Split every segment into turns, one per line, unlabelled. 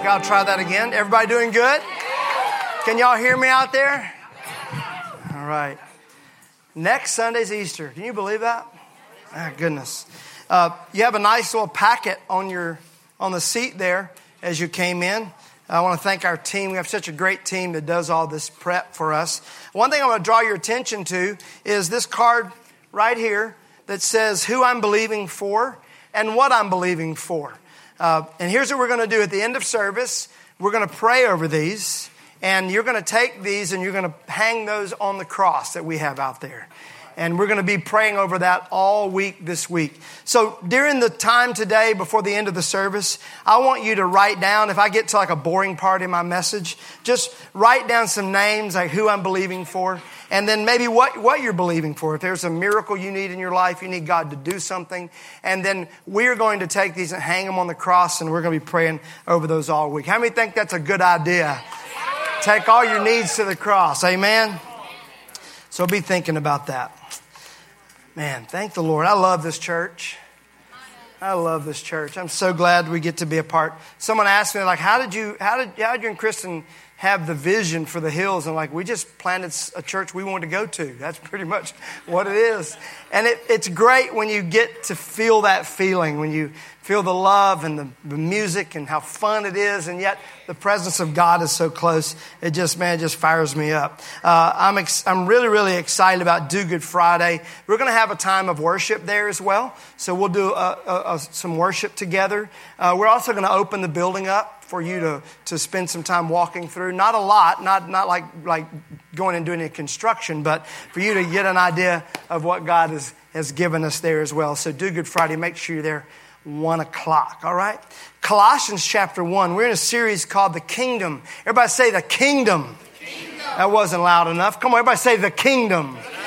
Okay, I'll try that again. Everybody doing good? Can y'all hear me out there? All right. Next Sunday's Easter. Can you believe that? Ah, goodness. Uh, you have a nice little packet on your on the seat there as you came in. I want to thank our team. We have such a great team that does all this prep for us. One thing I want to draw your attention to is this card right here that says who I'm believing for and what I'm believing for. Uh, and here's what we're going to do at the end of service. We're going to pray over these, and you're going to take these and you're going to hang those on the cross that we have out there. And we're going to be praying over that all week this week. So during the time today before the end of the service, I want you to write down, if I get to like a boring part in my message, just write down some names, like who I'm believing for, and then maybe what, what you're believing for. If there's a miracle you need in your life, you need God to do something. And then we're going to take these and hang them on the cross, and we're going to be praying over those all week. How many think that's a good idea? Take all your needs to the cross. Amen? So be thinking about that. Man, thank the Lord. I love this church. I love this church. I'm so glad we get to be a part. Someone asked me, like, how did you, how did, how did you and Kristen have the vision for the hills? And like, we just planted a church we wanted to go to. That's pretty much what it is. And it, it's great when you get to feel that feeling, when you feel the love and the, the, music and how fun it is, and yet the presence of God is so close. It just, man, it just fires me up. Uh, I'm, ex- I'm really, really excited about Do Good Friday. We're going to have a time of worship there as well. So we'll do uh, uh, uh some worship together. Uh, we're also going to open the building up for you to, to spend some time walking through. Not a lot, not, not like, like going and doing any construction, but for you to get an idea of what God has, has given us there as well. So do Good Friday. Make sure you're there 1 o'clock, all right? Colossians chapter 1. We're in a series called The Kingdom. Everybody say the kingdom. kingdom. That wasn't loud enough. Come on, everybody say the kingdom. the kingdom.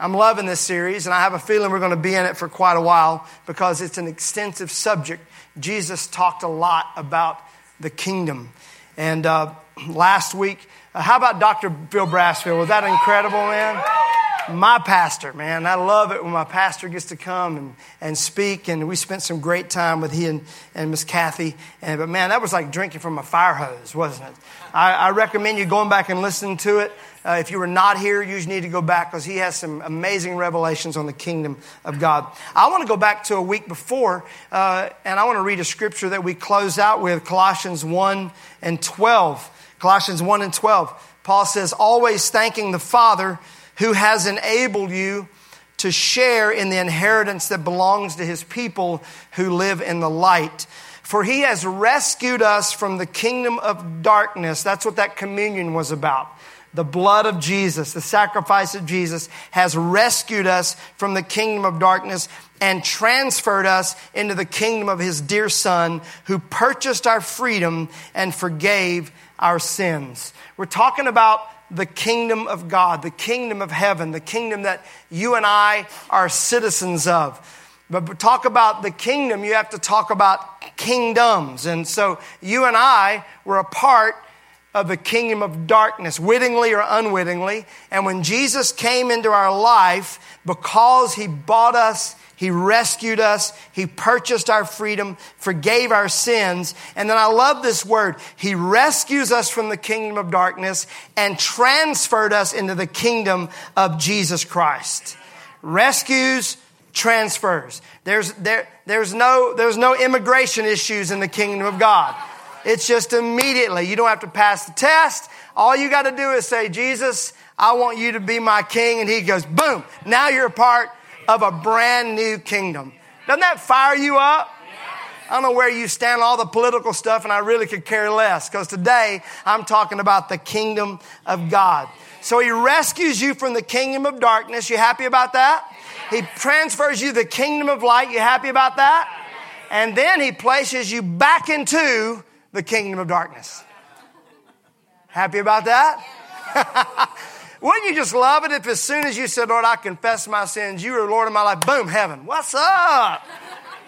I'm loving this series, and I have a feeling we're going to be in it for quite a while because it's an extensive subject. Jesus talked a lot about the kingdom. And uh, last week, uh, how about Dr. Bill Brassfield? Was that incredible, man? My pastor, man. I love it when my pastor gets to come and, and speak. And we spent some great time with he and, and Miss Kathy. And, but man, that was like drinking from a fire hose, wasn't it? I, I recommend you going back and listening to it. Uh, if you were not here, you need to go back because he has some amazing revelations on the kingdom of God. I want to go back to a week before, uh, and I want to read a scripture that we close out with Colossians 1 and 12. Colossians 1 and 12. Paul says, always thanking the Father who has enabled you to share in the inheritance that belongs to his people who live in the light. For he has rescued us from the kingdom of darkness. That's what that communion was about. The blood of Jesus, the sacrifice of Jesus has rescued us from the kingdom of darkness and transferred us into the kingdom of his dear son who purchased our freedom and forgave our sins. We're talking about the kingdom of God, the kingdom of heaven, the kingdom that you and I are citizens of. But talk about the kingdom, you have to talk about kingdoms. And so you and I were a part of the kingdom of darkness, wittingly or unwittingly. And when Jesus came into our life, because he bought us he rescued us. He purchased our freedom, forgave our sins. And then I love this word. He rescues us from the kingdom of darkness and transferred us into the kingdom of Jesus Christ. Rescues, transfers. There's, there, there's, no, there's no immigration issues in the kingdom of God. It's just immediately. You don't have to pass the test. All you got to do is say, Jesus, I want you to be my king. And he goes, boom. Now you're a part of a brand new kingdom. Doesn't that fire you up? I don't know where you stand on all the political stuff, and I really could care less because today I'm talking about the kingdom of God. So he rescues you from the kingdom of darkness. You happy about that? He transfers you the kingdom of light. You happy about that? And then he places you back into the kingdom of darkness. Happy about that? Wouldn't you just love it if as soon as you said, Lord, I confess my sins, you are Lord of my life, boom, heaven. What's up?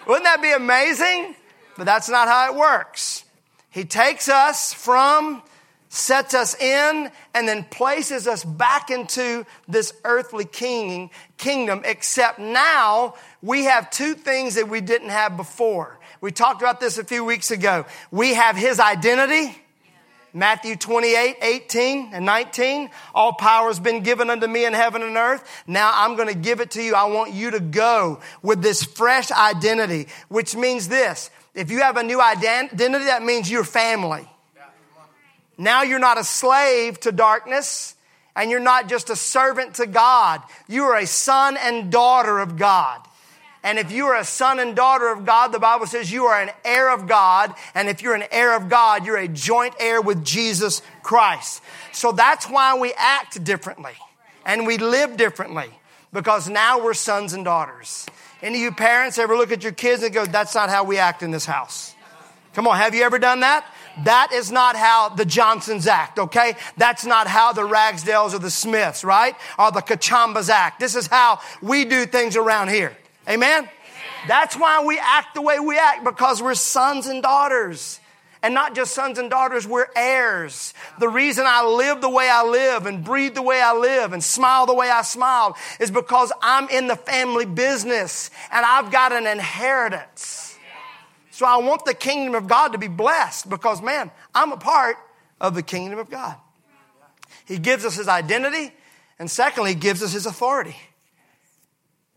Wouldn't that be amazing? But that's not how it works. He takes us from, sets us in, and then places us back into this earthly king, kingdom, except now we have two things that we didn't have before. We talked about this a few weeks ago. We have his identity. Matthew 28, 18 and 19. All power has been given unto me in heaven and earth. Now I'm going to give it to you. I want you to go with this fresh identity, which means this. If you have a new identity, that means you're family. Now you're not a slave to darkness and you're not just a servant to God. You are a son and daughter of God. And if you are a son and daughter of God, the Bible says you are an heir of God. And if you're an heir of God, you're a joint heir with Jesus Christ. So that's why we act differently and we live differently because now we're sons and daughters. Any of you parents ever look at your kids and go, that's not how we act in this house? Come on, have you ever done that? That is not how the Johnsons act, okay? That's not how the Ragsdales or the Smiths, right? Or the Kachambas act. This is how we do things around here. Amen? Amen? That's why we act the way we act because we're sons and daughters. And not just sons and daughters, we're heirs. The reason I live the way I live and breathe the way I live and smile the way I smile is because I'm in the family business and I've got an inheritance. So I want the kingdom of God to be blessed because, man, I'm a part of the kingdom of God. He gives us his identity, and secondly, he gives us his authority.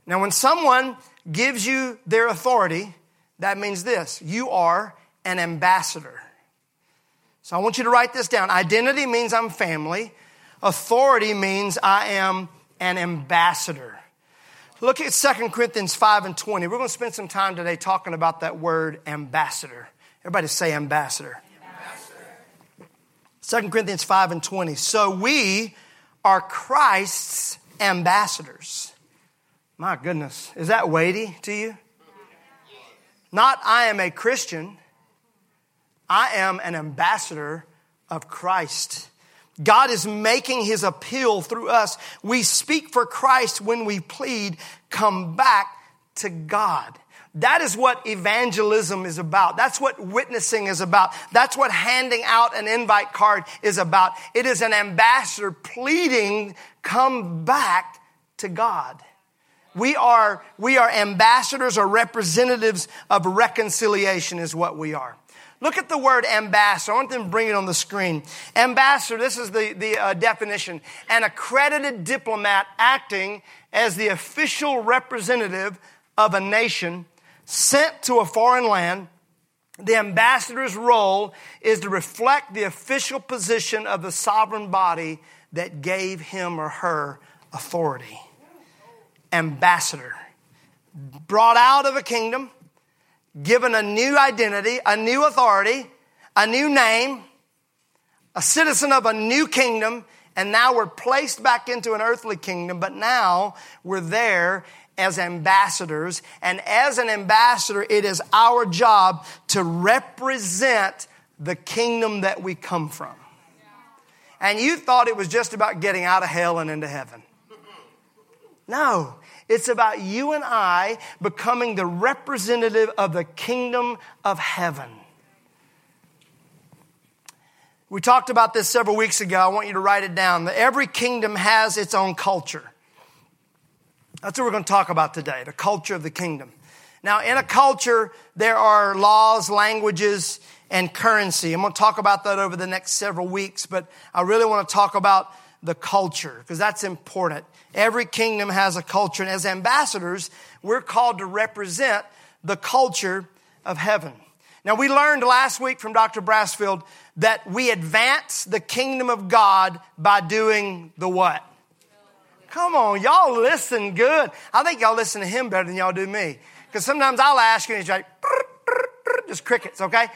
Now, when someone gives you their authority, that means this you are an ambassador. So I want you to write this down. Identity means I'm family, authority means I am an ambassador. Look at 2 Corinthians 5 and 20. We're going to spend some time today talking about that word ambassador. Everybody say ambassador. ambassador. 2 Corinthians 5 and 20. So we are Christ's ambassadors my goodness, is that weighty to you? Not I am a Christian, I am an ambassador of Christ. God is making his appeal through us. We speak for Christ when we plead, come back to God. That is what evangelism is about. That's what witnessing is about. That's what handing out an invite card is about. It is an ambassador pleading, come back to God. We are, we are ambassadors or representatives of reconciliation is what we are. Look at the word ambassador. I want them to bring it on the screen. Ambassador, this is the, the uh, definition. An accredited diplomat acting as the official representative of a nation sent to a foreign land. The ambassador's role is to reflect the official position of the sovereign body that gave him or her authority ambassador, brought out of a kingdom, given a new identity, a new authority, a new name, a citizen of a new kingdom, and now we're placed back into an earthly kingdom, but now we're there as ambassadors. And as an ambassador, it is our job to represent the kingdom that we come from. And you thought it was just about getting out of hell and into heaven. No, it's about you and I becoming the representative of the kingdom of heaven. We talked about this several weeks ago. I want you to write it down. That Every kingdom has its own culture. That's what we're going to talk about today the culture of the kingdom. Now, in a culture, there are laws, languages, and currency. I'm going to talk about that over the next several weeks, but I really want to talk about the culture because that's important. Every kingdom has a culture, and as ambassadors, we're called to represent the culture of heaven. Now, we learned last week from Dr. Brassfield that we advance the kingdom of God by doing the what? Come on, y'all listen good. I think y'all listen to him better than y'all do me. Because sometimes I'll ask you and he's like, just crickets, okay?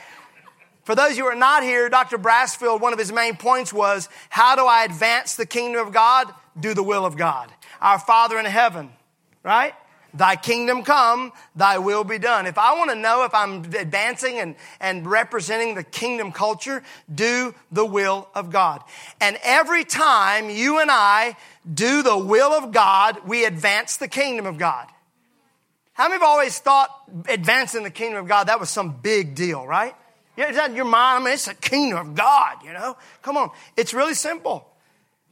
For those who are not here, Dr. Brassfield, one of his main points was how do I advance the kingdom of God? Do the will of God. Our Father in heaven, right? Thy kingdom come, thy will be done. If I want to know if I'm advancing and, and representing the kingdom culture, do the will of God. And every time you and I do the will of God, we advance the kingdom of God. How many have always thought advancing the kingdom of God, that was some big deal, right? Yeah, is that your mind? I mean, it's the kingdom of God, you know? Come on. It's really simple.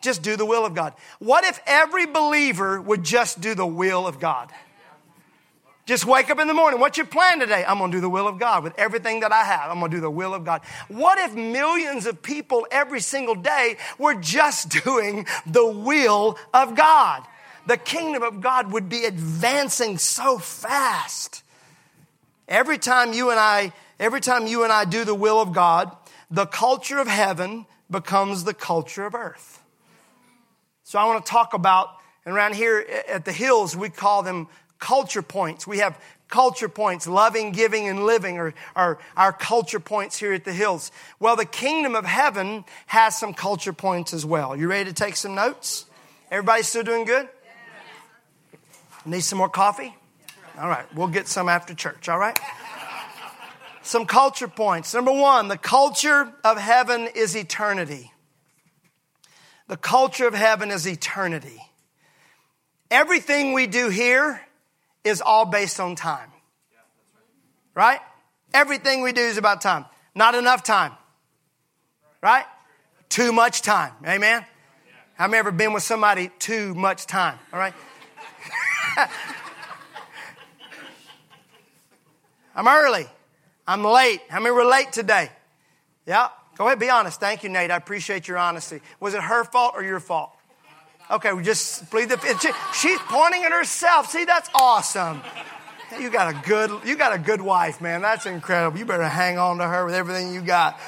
Just do the will of God. What if every believer would just do the will of God? Just wake up in the morning. What's your plan today? I'm going to do the will of God with everything that I have. I'm going to do the will of God. What if millions of people every single day were just doing the will of God? The kingdom of God would be advancing so fast. Every time you and I, every time you and I do the will of God, the culture of heaven becomes the culture of earth. So I want to talk about, and around here at the hills, we call them culture points. We have culture points, loving, giving, and living are, are our culture points here at the hills. Well, the kingdom of heaven has some culture points as well. You ready to take some notes? Everybody still doing good? Need some more coffee? All right, we'll get some after church, all right? Some culture points. Number one, the culture of heaven is eternity. The culture of heaven is eternity. Everything we do here is all based on time. Right? Everything we do is about time. Not enough time. Right? Too much time. Amen? I've you ever been with somebody too much time? All right? I'm early. I'm late. How many were late today? Yeah. Go ahead, be honest. Thank you, Nate. I appreciate your honesty. Was it her fault or your fault? Okay, we just plead the. She, she's pointing at herself. See, that's awesome. You got a good, you got a good wife, man. That's incredible. You better hang on to her with everything you got.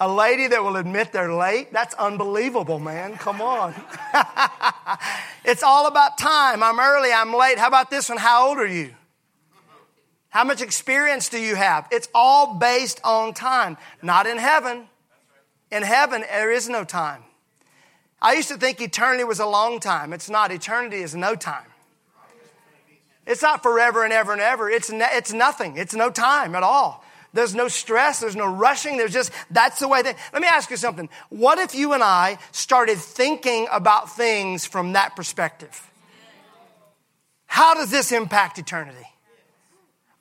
A lady that will admit they're late, that's unbelievable, man. Come on. it's all about time. I'm early, I'm late. How about this one? How old are you? How much experience do you have? It's all based on time, not in heaven. In heaven, there is no time. I used to think eternity was a long time. It's not. Eternity is no time. It's not forever and ever and ever. It's, it's nothing. It's no time at all. There's no stress. There's no rushing. There's just, that's the way that, let me ask you something. What if you and I started thinking about things from that perspective? How does this impact eternity?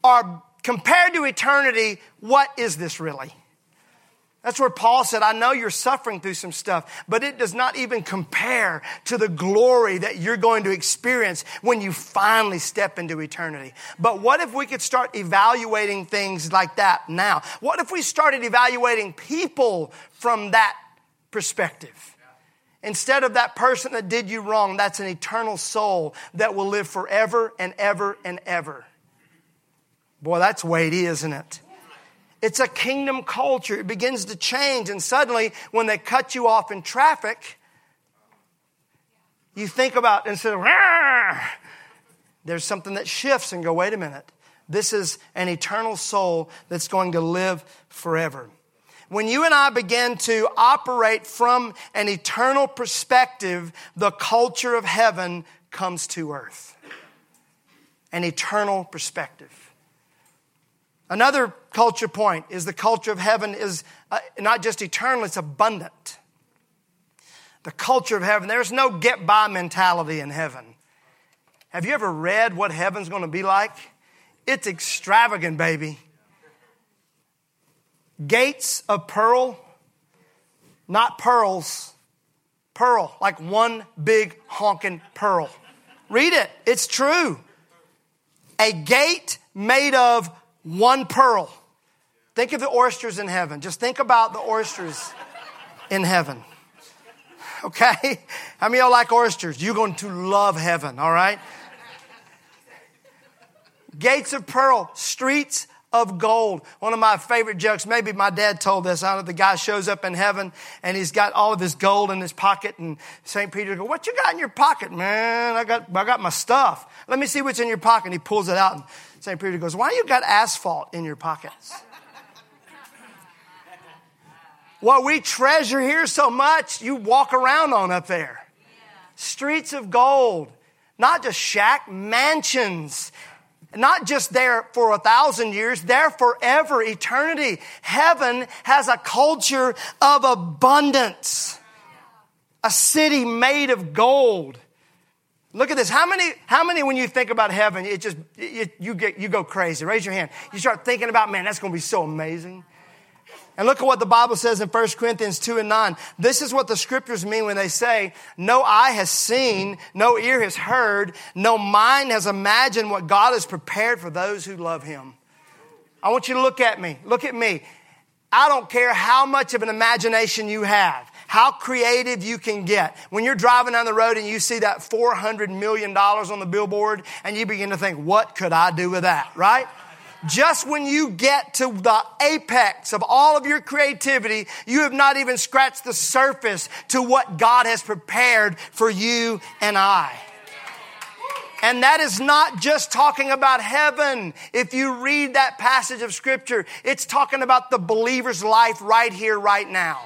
Or compared to eternity, what is this really? That's where Paul said, I know you're suffering through some stuff, but it does not even compare to the glory that you're going to experience when you finally step into eternity. But what if we could start evaluating things like that now? What if we started evaluating people from that perspective? Instead of that person that did you wrong, that's an eternal soul that will live forever and ever and ever. Boy, that's weighty, isn't it? It's a kingdom culture. It begins to change. And suddenly, when they cut you off in traffic, you think about instead of, there's something that shifts and go, wait a minute. This is an eternal soul that's going to live forever. When you and I begin to operate from an eternal perspective, the culture of heaven comes to earth. An eternal perspective. Another culture point is the culture of heaven is uh, not just eternal, it's abundant. The culture of heaven, there's no get by mentality in heaven. Have you ever read what heaven's going to be like? It's extravagant, baby. Gates of pearl, not pearls, pearl, like one big honking pearl. Read it, it's true. A gate made of one pearl. Think of the oysters in heaven. Just think about the oysters in heaven. Okay? How many of y'all like oysters? You're going to love heaven, all right? Gates of pearl, streets of gold. One of my favorite jokes, maybe my dad told this. I know, the guy shows up in heaven and he's got all of his gold in his pocket and St. Peter goes, what you got in your pocket, man? I got, I got my stuff. Let me see what's in your pocket. And he pulls it out and St. Peter goes, Why you got asphalt in your pockets? what we treasure here so much, you walk around on up there. Streets of gold, not just shack, mansions. Not just there for a thousand years, there forever, eternity. Heaven has a culture of abundance. A city made of gold. Look at this. How many, how many, when you think about heaven, it just, it, you get, you go crazy. Raise your hand. You start thinking about, man, that's going to be so amazing. And look at what the Bible says in 1 Corinthians 2 and 9. This is what the scriptures mean when they say, no eye has seen, no ear has heard, no mind has imagined what God has prepared for those who love him. I want you to look at me. Look at me. I don't care how much of an imagination you have, how creative you can get. When you're driving down the road and you see that $400 million on the billboard and you begin to think, what could I do with that, right? just when you get to the apex of all of your creativity, you have not even scratched the surface to what God has prepared for you and I. And that is not just talking about heaven. If you read that passage of scripture, it's talking about the believer's life right here, right now.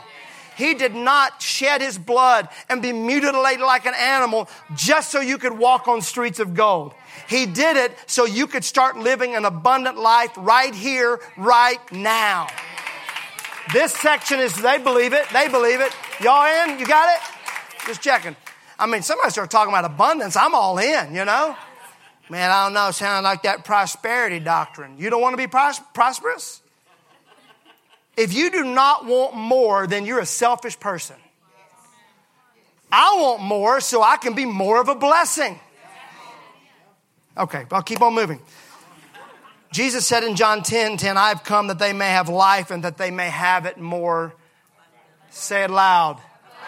He did not shed his blood and be mutilated like an animal just so you could walk on streets of gold. He did it so you could start living an abundant life right here, right now. This section is, they believe it. They believe it. Y'all in? You got it? Just checking. I mean, somebody start talking about abundance. I'm all in, you know? Man, I don't know. Sound like that prosperity doctrine. You don't want to be pros- prosperous? If you do not want more, then you're a selfish person. I want more so I can be more of a blessing. Okay, I'll keep on moving. Jesus said in John 10 10, I've come that they may have life and that they may have it more. Say it loud.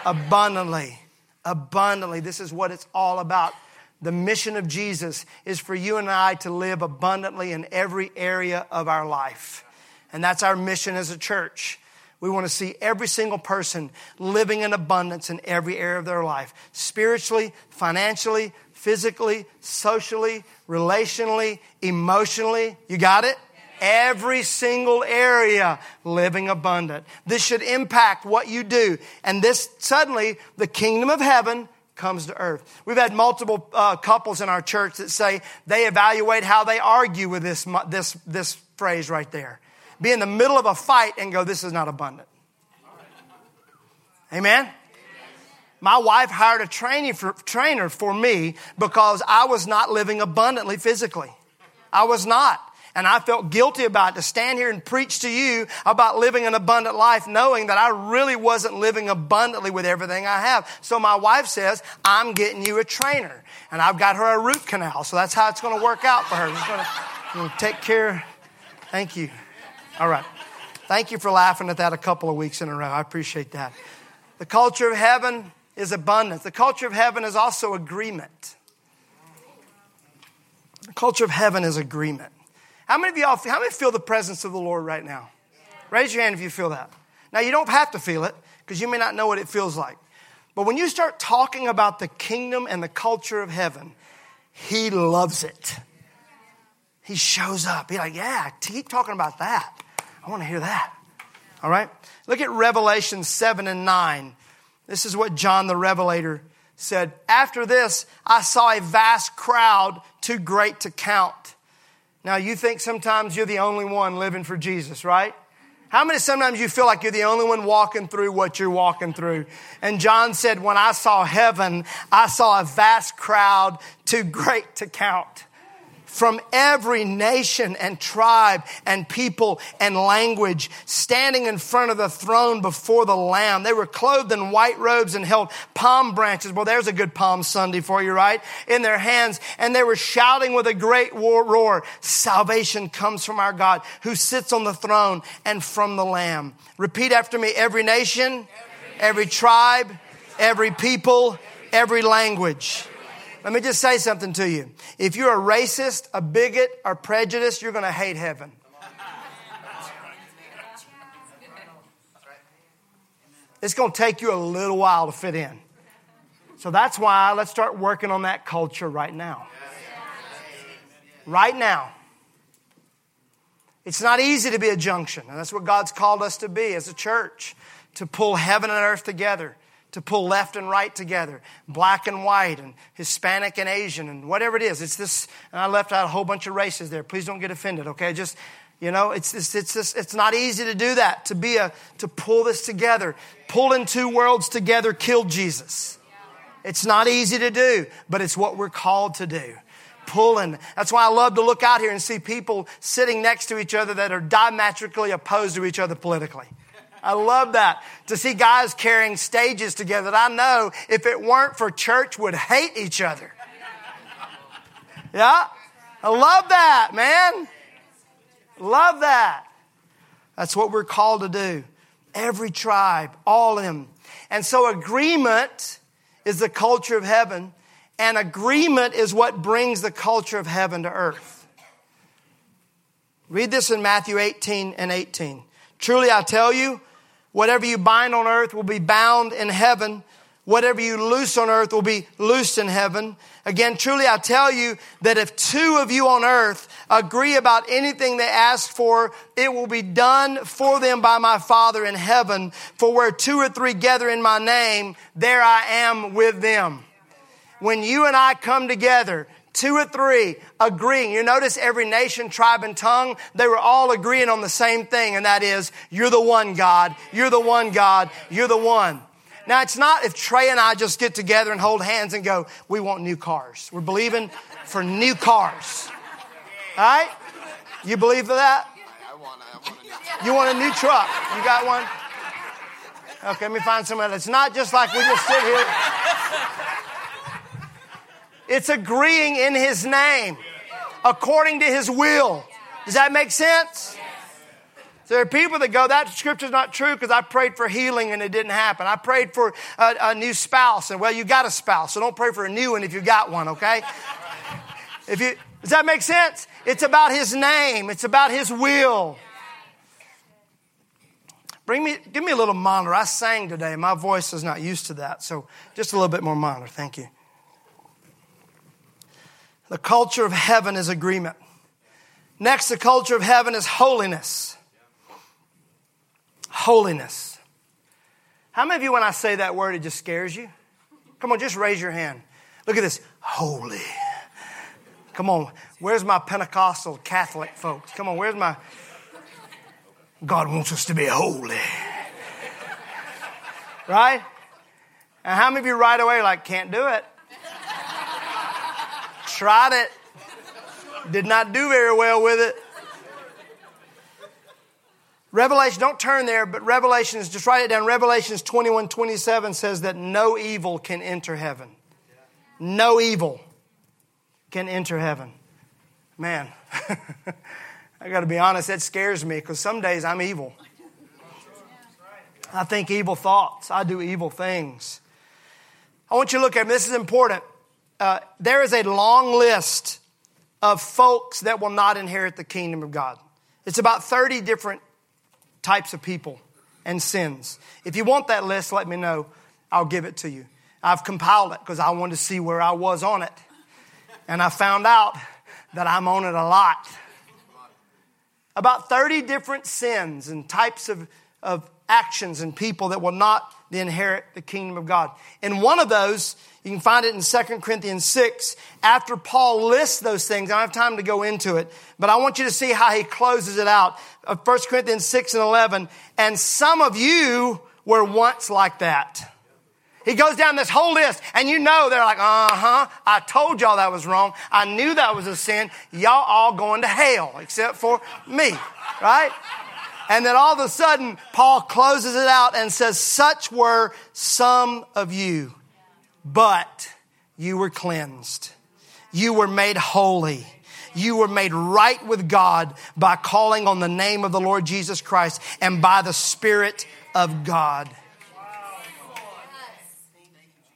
Abundantly. Abundantly. This is what it's all about. The mission of Jesus is for you and I to live abundantly in every area of our life. And that's our mission as a church. We want to see every single person living in abundance in every area of their life spiritually, financially, physically, socially, relationally, emotionally. You got it? Every single area living abundant. This should impact what you do. And this suddenly, the kingdom of heaven comes to earth. We've had multiple uh, couples in our church that say they evaluate how they argue with this, this, this phrase right there. Be in the middle of a fight and go, this is not abundant. Amen? My wife hired a training for, trainer for me because I was not living abundantly physically. I was not. And I felt guilty about it to stand here and preach to you about living an abundant life, knowing that I really wasn't living abundantly with everything I have. So my wife says, I'm getting you a trainer. And I've got her a root canal. So that's how it's going to work out for her. She's going to take care. Thank you. All right. Thank you for laughing at that a couple of weeks in a row. I appreciate that. The culture of heaven is abundance. The culture of heaven is also agreement. The culture of heaven is agreement. How many of y'all, how many feel the presence of the Lord right now? Raise your hand if you feel that. Now, you don't have to feel it because you may not know what it feels like. But when you start talking about the kingdom and the culture of heaven, He loves it. He shows up. He's like, yeah, keep talking about that. I want to hear that. All right? Look at Revelation 7 and 9. This is what John the Revelator said. After this, I saw a vast crowd too great to count. Now, you think sometimes you're the only one living for Jesus, right? How many sometimes you feel like you're the only one walking through what you're walking through? And John said, When I saw heaven, I saw a vast crowd too great to count from every nation and tribe and people and language standing in front of the throne before the Lamb. They were clothed in white robes and held palm branches. Well, there's a good Palm Sunday for you, right? In their hands. And they were shouting with a great roar, Salvation comes from our God who sits on the throne and from the Lamb. Repeat after me every nation, every tribe, every people, every language. Let me just say something to you. If you're a racist, a bigot, or prejudiced, you're going to hate heaven. It's going to take you a little while to fit in. So that's why let's start working on that culture right now. Right now. It's not easy to be a junction, and that's what God's called us to be as a church to pull heaven and earth together to pull left and right together, black and white, and Hispanic and Asian, and whatever it is. It's this, and I left out a whole bunch of races there. Please don't get offended, okay? Just, you know, it's, it's, it's, just, it's not easy to do that, to be a, to pull this together. Pulling two worlds together killed Jesus. It's not easy to do, but it's what we're called to do pulling. That's why I love to look out here and see people sitting next to each other that are diametrically opposed to each other politically. I love that. To see guys carrying stages together that I know if it weren't for church would hate each other. Yeah? I love that, man. Love that. That's what we're called to do. Every tribe, all of them. And so agreement is the culture of heaven, and agreement is what brings the culture of heaven to earth. Read this in Matthew 18 and 18. Truly I tell you, whatever you bind on earth will be bound in heaven. Whatever you loose on earth will be loosed in heaven. Again, truly I tell you that if two of you on earth agree about anything they ask for, it will be done for them by my Father in heaven. For where two or three gather in my name, there I am with them. When you and I come together, two or three agreeing. You notice every nation, tribe, and tongue, they were all agreeing on the same thing, and that is, you're the one God, you're the one God, you're the one. Now, it's not if Trey and I just get together and hold hands and go, we want new cars. We're believing for new cars. All right? You believe for that? I want, you want a new truck? You got one? Okay, let me find someone. It's not just like we just sit here. It's agreeing in His name, according to His will. Does that make sense? So There are people that go, that scripture's not true because I prayed for healing and it didn't happen. I prayed for a, a, new spouse and well, you got a spouse, so don't pray for a new one if you got one, okay? if you, does that make sense? It's about His name. It's about His will. Bring me, give me a little monitor. I sang today. My voice is not used to that, so just a little bit more monitor. Thank you. The culture of heaven is agreement. Next, the culture of heaven is holiness holiness. How many of you, when I say that word, it just scares you? Come on, just raise your hand. Look at this holy. Come on, where's my Pentecostal Catholic folks? Come on, where's my God wants us to be holy. Right? And how many of you right away like, can't do it? Tried it. Did not do very well with it. Revelation, don't turn there, but Revelations, just write it down. Revelations 21 27 says that no evil can enter heaven. No evil can enter heaven. Man, I got to be honest, that scares me because some days I'm evil. I think evil thoughts, I do evil things. I want you to look at this is important. Uh, there is a long list of folks that will not inherit the kingdom of God. It's about 30 different types of people and sins. If you want that list, let me know. I'll give it to you. I've compiled it because I wanted to see where I was on it. And I found out that I'm on it a lot. About 30 different sins and types of, of actions and people that will not inherit the kingdom of God. And one of those, you can find it in 2 Corinthians 6, after Paul lists those things. I don't have time to go into it, but I want you to see how he closes it out. 1 Corinthians 6 and 11, and some of you were once like that. He goes down this whole list, and you know they're like, uh huh, I told y'all that was wrong. I knew that was a sin. Y'all all going to hell, except for me, right? And then all of a sudden, Paul closes it out and says, Such were some of you, but you were cleansed. You were made holy. You were made right with God by calling on the name of the Lord Jesus Christ and by the Spirit of God.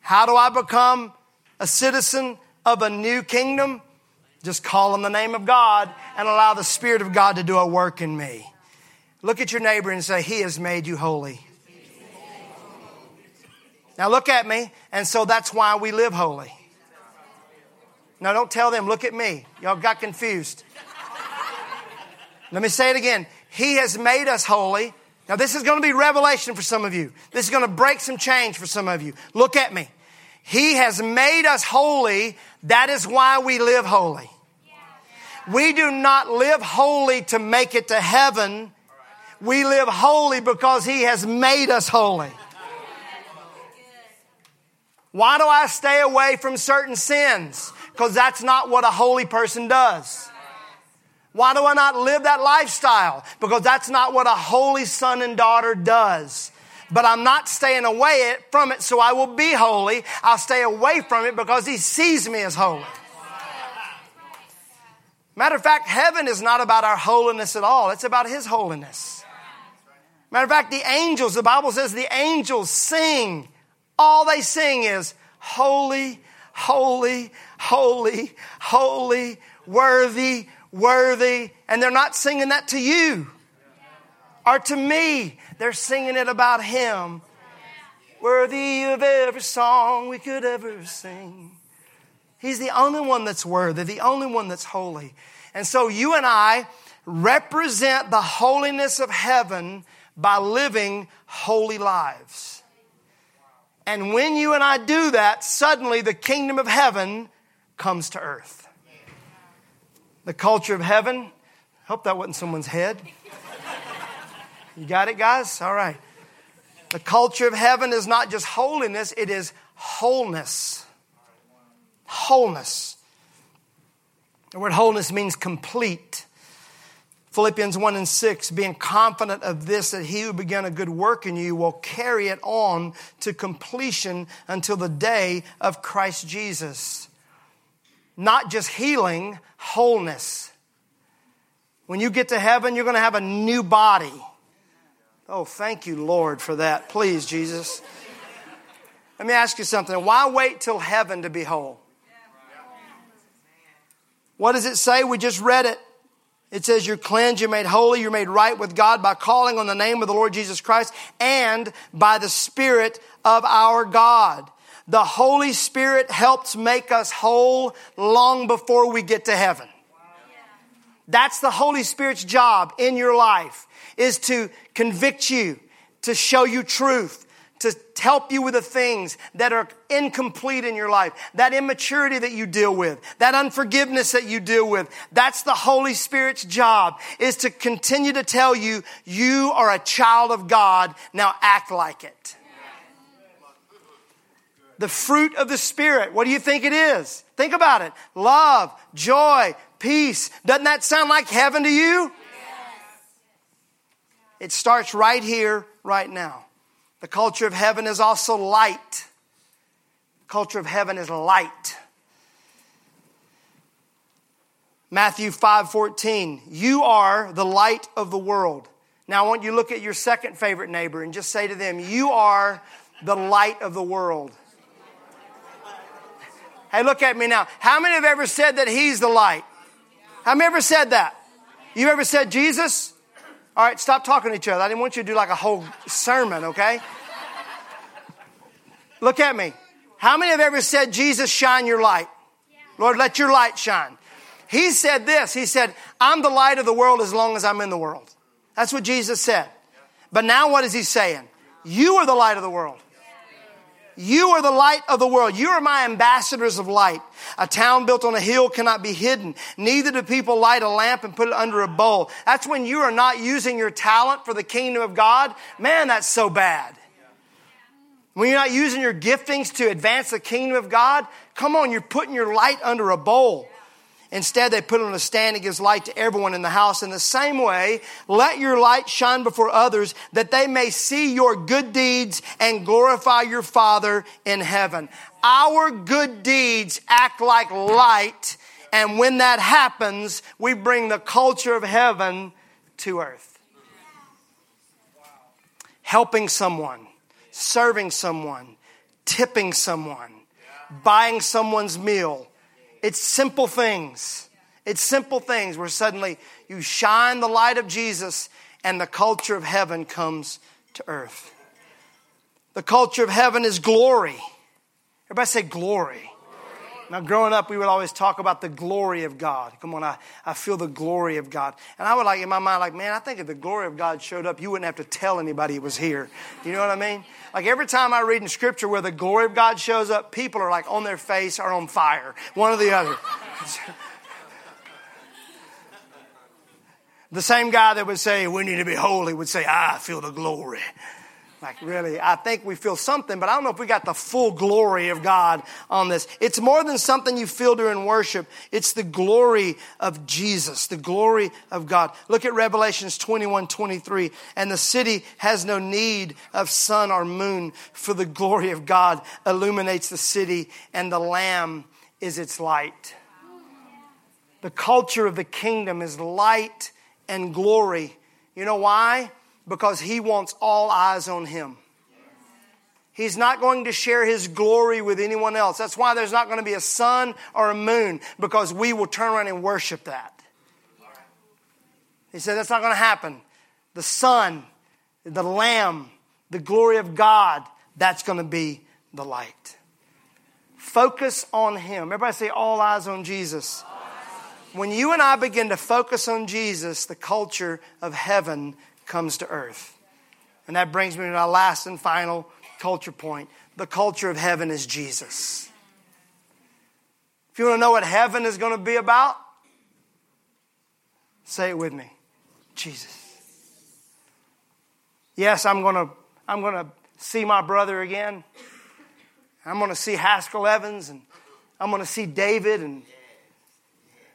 How do I become a citizen of a new kingdom? Just call on the name of God and allow the Spirit of God to do a work in me. Look at your neighbor and say, He has made you holy. Now look at me, and so that's why we live holy. Now don't tell them, look at me. Y'all got confused. Let me say it again. He has made us holy. Now this is going to be revelation for some of you. This is going to break some change for some of you. Look at me. He has made us holy. That is why we live holy. We do not live holy to make it to heaven. We live holy because He has made us holy. Why do I stay away from certain sins? Because that's not what a holy person does. Why do I not live that lifestyle? Because that's not what a holy son and daughter does. But I'm not staying away from it so I will be holy. I'll stay away from it because he sees me as holy. Matter of fact, heaven is not about our holiness at all. It's about his holiness. Matter of fact, the angels, the Bible says the angels sing. All they sing is holy, holy, holy, holy, worthy, worthy. And they're not singing that to you or to me. They're singing it about Him. Worthy of every song we could ever sing. He's the only one that's worthy, the only one that's holy. And so you and I represent the holiness of heaven by living holy lives. And when you and I do that, suddenly the kingdom of heaven comes to earth. The culture of heaven, hope that wasn't someone's head. You got it, guys? All right. The culture of heaven is not just holiness, it is wholeness. Wholeness. The word wholeness means complete. Philippians 1 and 6, being confident of this, that he who began a good work in you will carry it on to completion until the day of Christ Jesus. Not just healing, wholeness. When you get to heaven, you're going to have a new body. Oh, thank you, Lord, for that. Please, Jesus. Let me ask you something. Why wait till heaven to be whole? What does it say? We just read it. It says, You're cleansed, you're made holy, you're made right with God by calling on the name of the Lord Jesus Christ and by the Spirit of our God. The Holy Spirit helps make us whole long before we get to heaven. That's the Holy Spirit's job in your life is to convict you, to show you truth, to help you with the things that are incomplete in your life, that immaturity that you deal with, that unforgiveness that you deal with. That's the Holy Spirit's job is to continue to tell you, you are a child of God. Now act like it. The fruit of the Spirit. What do you think it is? Think about it. Love, joy, peace. Doesn't that sound like heaven to you? It starts right here, right now. The culture of heaven is also light. The culture of heaven is light. Matthew 5:14, you are the light of the world. Now I want you to look at your second favorite neighbor and just say to them, you are the light of the world. Hey, look at me now. How many have ever said that he's the light? How many ever said that? You ever said Jesus? All right, stop talking to each other. I didn't want you to do like a whole sermon, okay? Look at me. How many have ever said, Jesus, shine your light? Lord, let your light shine. He said this. He said, I'm the light of the world as long as I'm in the world. That's what Jesus said. But now what is he saying? You are the light of the world. You are the light of the world. You are my ambassadors of light. A town built on a hill cannot be hidden. Neither do people light a lamp and put it under a bowl. That's when you are not using your talent for the kingdom of God. Man, that's so bad. When you're not using your giftings to advance the kingdom of God, come on, you're putting your light under a bowl. Instead, they put on a stand and gives light to everyone in the house. In the same way, let your light shine before others that they may see your good deeds and glorify your Father in heaven. Our good deeds act like light. And when that happens, we bring the culture of heaven to earth. Helping someone, serving someone, tipping someone, buying someone's meal, it's simple things. It's simple things where suddenly you shine the light of Jesus and the culture of heaven comes to earth. The culture of heaven is glory. Everybody say glory. Now, growing up, we would always talk about the glory of God. Come on, I, I feel the glory of God. And I would like, in my mind, like, man, I think if the glory of God showed up, you wouldn't have to tell anybody it was here. You know what I mean? Like every time I read in Scripture where the glory of God shows up, people are like on their face or on fire, one or the other. the same guy that would say, we need to be holy, would say, I feel the glory. Like, really, I think we feel something, but I don't know if we got the full glory of God on this. It's more than something you feel during worship. It's the glory of Jesus, the glory of God. Look at Revelations 21, 23. And the city has no need of sun or moon, for the glory of God illuminates the city, and the Lamb is its light. The culture of the kingdom is light and glory. You know why? Because he wants all eyes on him. He's not going to share his glory with anyone else. That's why there's not going to be a sun or a moon because we will turn around and worship that. He said that's not going to happen. The sun, the lamb, the glory of God, that's going to be the light. Focus on him. Everybody say all eyes on Jesus. When you and I begin to focus on Jesus, the culture of heaven comes to earth. And that brings me to our last and final culture point. The culture of heaven is Jesus. If you want to know what heaven is going to be about, say it with me Jesus. Yes, I'm going to, I'm going to see my brother again. I'm going to see Haskell Evans and I'm going to see David and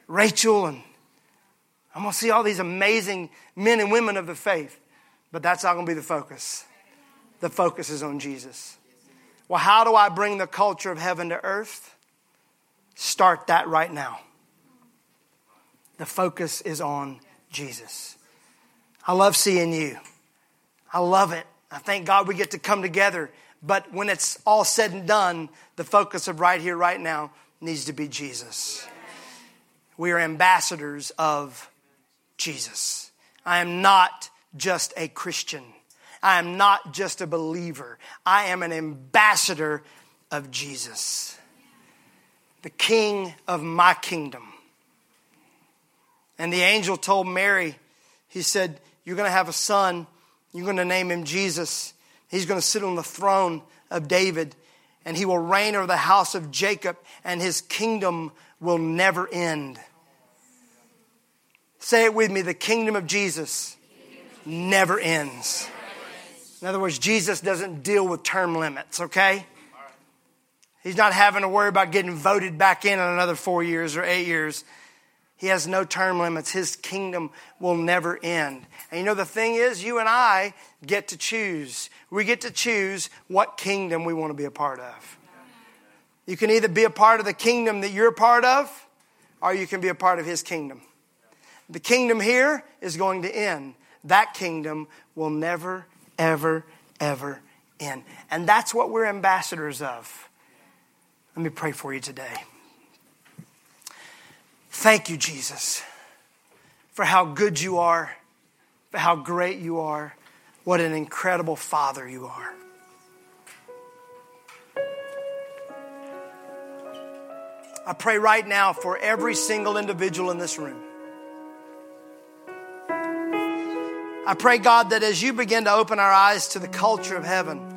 Rachel and I'm going to see all these amazing men and women of the faith. But that's not going to be the focus. The focus is on Jesus. Well, how do I bring the culture of heaven to earth? Start that right now. The focus is on Jesus. I love seeing you. I love it. I thank God we get to come together. But when it's all said and done, the focus of right here, right now needs to be Jesus. We are ambassadors of Jesus. I am not just a Christian. I am not just a believer. I am an ambassador of Jesus, the King of my kingdom. And the angel told Mary, he said, You're going to have a son. You're going to name him Jesus. He's going to sit on the throne of David, and he will reign over the house of Jacob, and his kingdom will never end. Say it with me the kingdom of Jesus never ends. In other words, Jesus doesn't deal with term limits, okay? He's not having to worry about getting voted back in in another four years or eight years. He has no term limits. His kingdom will never end. And you know, the thing is, you and I get to choose. We get to choose what kingdom we want to be a part of. You can either be a part of the kingdom that you're a part of, or you can be a part of his kingdom. The kingdom here is going to end. That kingdom will never, ever, ever end. And that's what we're ambassadors of. Let me pray for you today. Thank you, Jesus, for how good you are, for how great you are. What an incredible Father you are. I pray right now for every single individual in this room. I pray, God, that as you begin to open our eyes to the culture of heaven,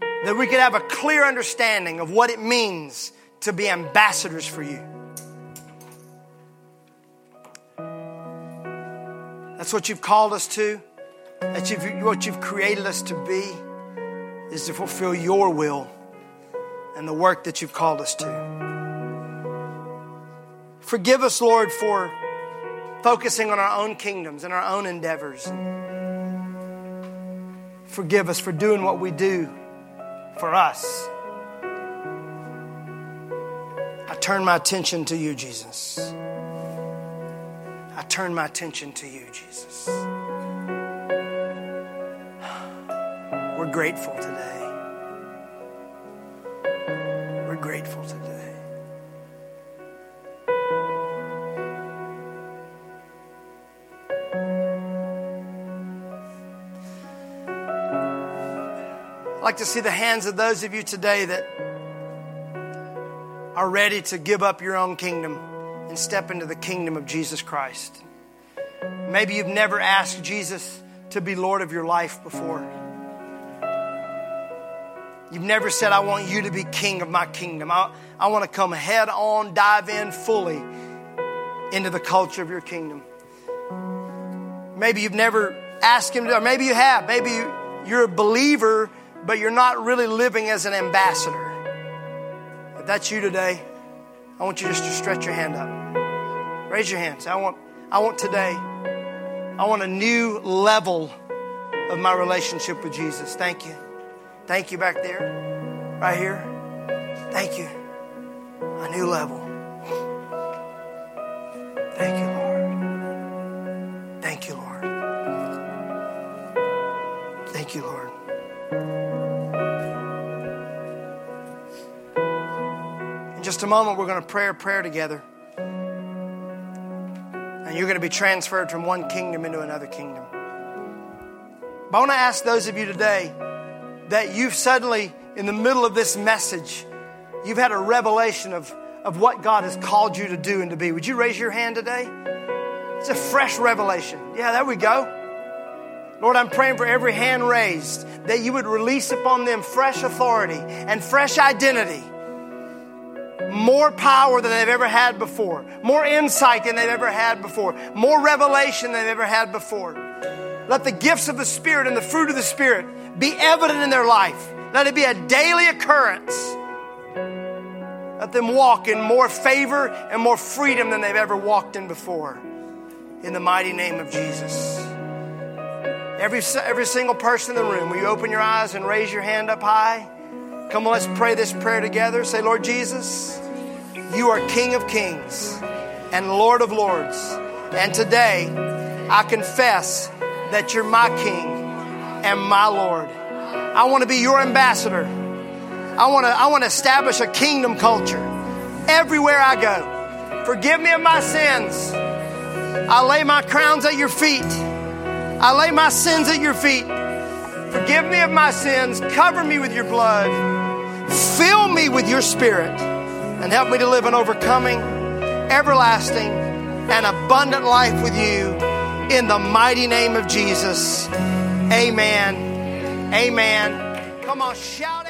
that we could have a clear understanding of what it means to be ambassadors for you. That's what you've called us to. That's what you've created us to be, is to fulfill your will and the work that you've called us to. Forgive us, Lord, for focusing on our own kingdoms and our own endeavors. Forgive us for doing what we do for us. I turn my attention to you, Jesus. I turn my attention to you, Jesus. We're grateful today. To see the hands of those of you today that are ready to give up your own kingdom and step into the kingdom of Jesus Christ. Maybe you've never asked Jesus to be Lord of your life before. You've never said, I want you to be king of my kingdom. I, I want to come head on, dive in fully into the culture of your kingdom. Maybe you've never asked Him to, or maybe you have. Maybe you're a believer, but you're not really living as an ambassador. If that's you today, I want you just to stretch your hand up. Raise your hands. I want, I want today, I want a new level of my relationship with Jesus. Thank you. Thank you back there, right here. Thank you. A new level. Thank you, Lord. Thank you, Lord. Thank you, Lord. Just a moment, we're going to pray a prayer together. And you're going to be transferred from one kingdom into another kingdom. But I want to ask those of you today that you've suddenly, in the middle of this message, you've had a revelation of, of what God has called you to do and to be. Would you raise your hand today? It's a fresh revelation. Yeah, there we go. Lord, I'm praying for every hand raised that you would release upon them fresh authority and fresh identity. More power than they've ever had before, more insight than they've ever had before, more revelation than they've ever had before. Let the gifts of the Spirit and the fruit of the Spirit be evident in their life. Let it be a daily occurrence. Let them walk in more favor and more freedom than they've ever walked in before. In the mighty name of Jesus. Every, every single person in the room, will you open your eyes and raise your hand up high? Come on, let's pray this prayer together. Say, Lord Jesus, you are King of kings and Lord of lords. And today, I confess that you're my King and my Lord. I want to be your ambassador. I want to, I want to establish a kingdom culture everywhere I go. Forgive me of my sins. I lay my crowns at your feet. I lay my sins at your feet. Forgive me of my sins. Cover me with your blood. Fill me with your spirit and help me to live an overcoming, everlasting, and abundant life with you in the mighty name of Jesus. Amen. Amen. Come on, shout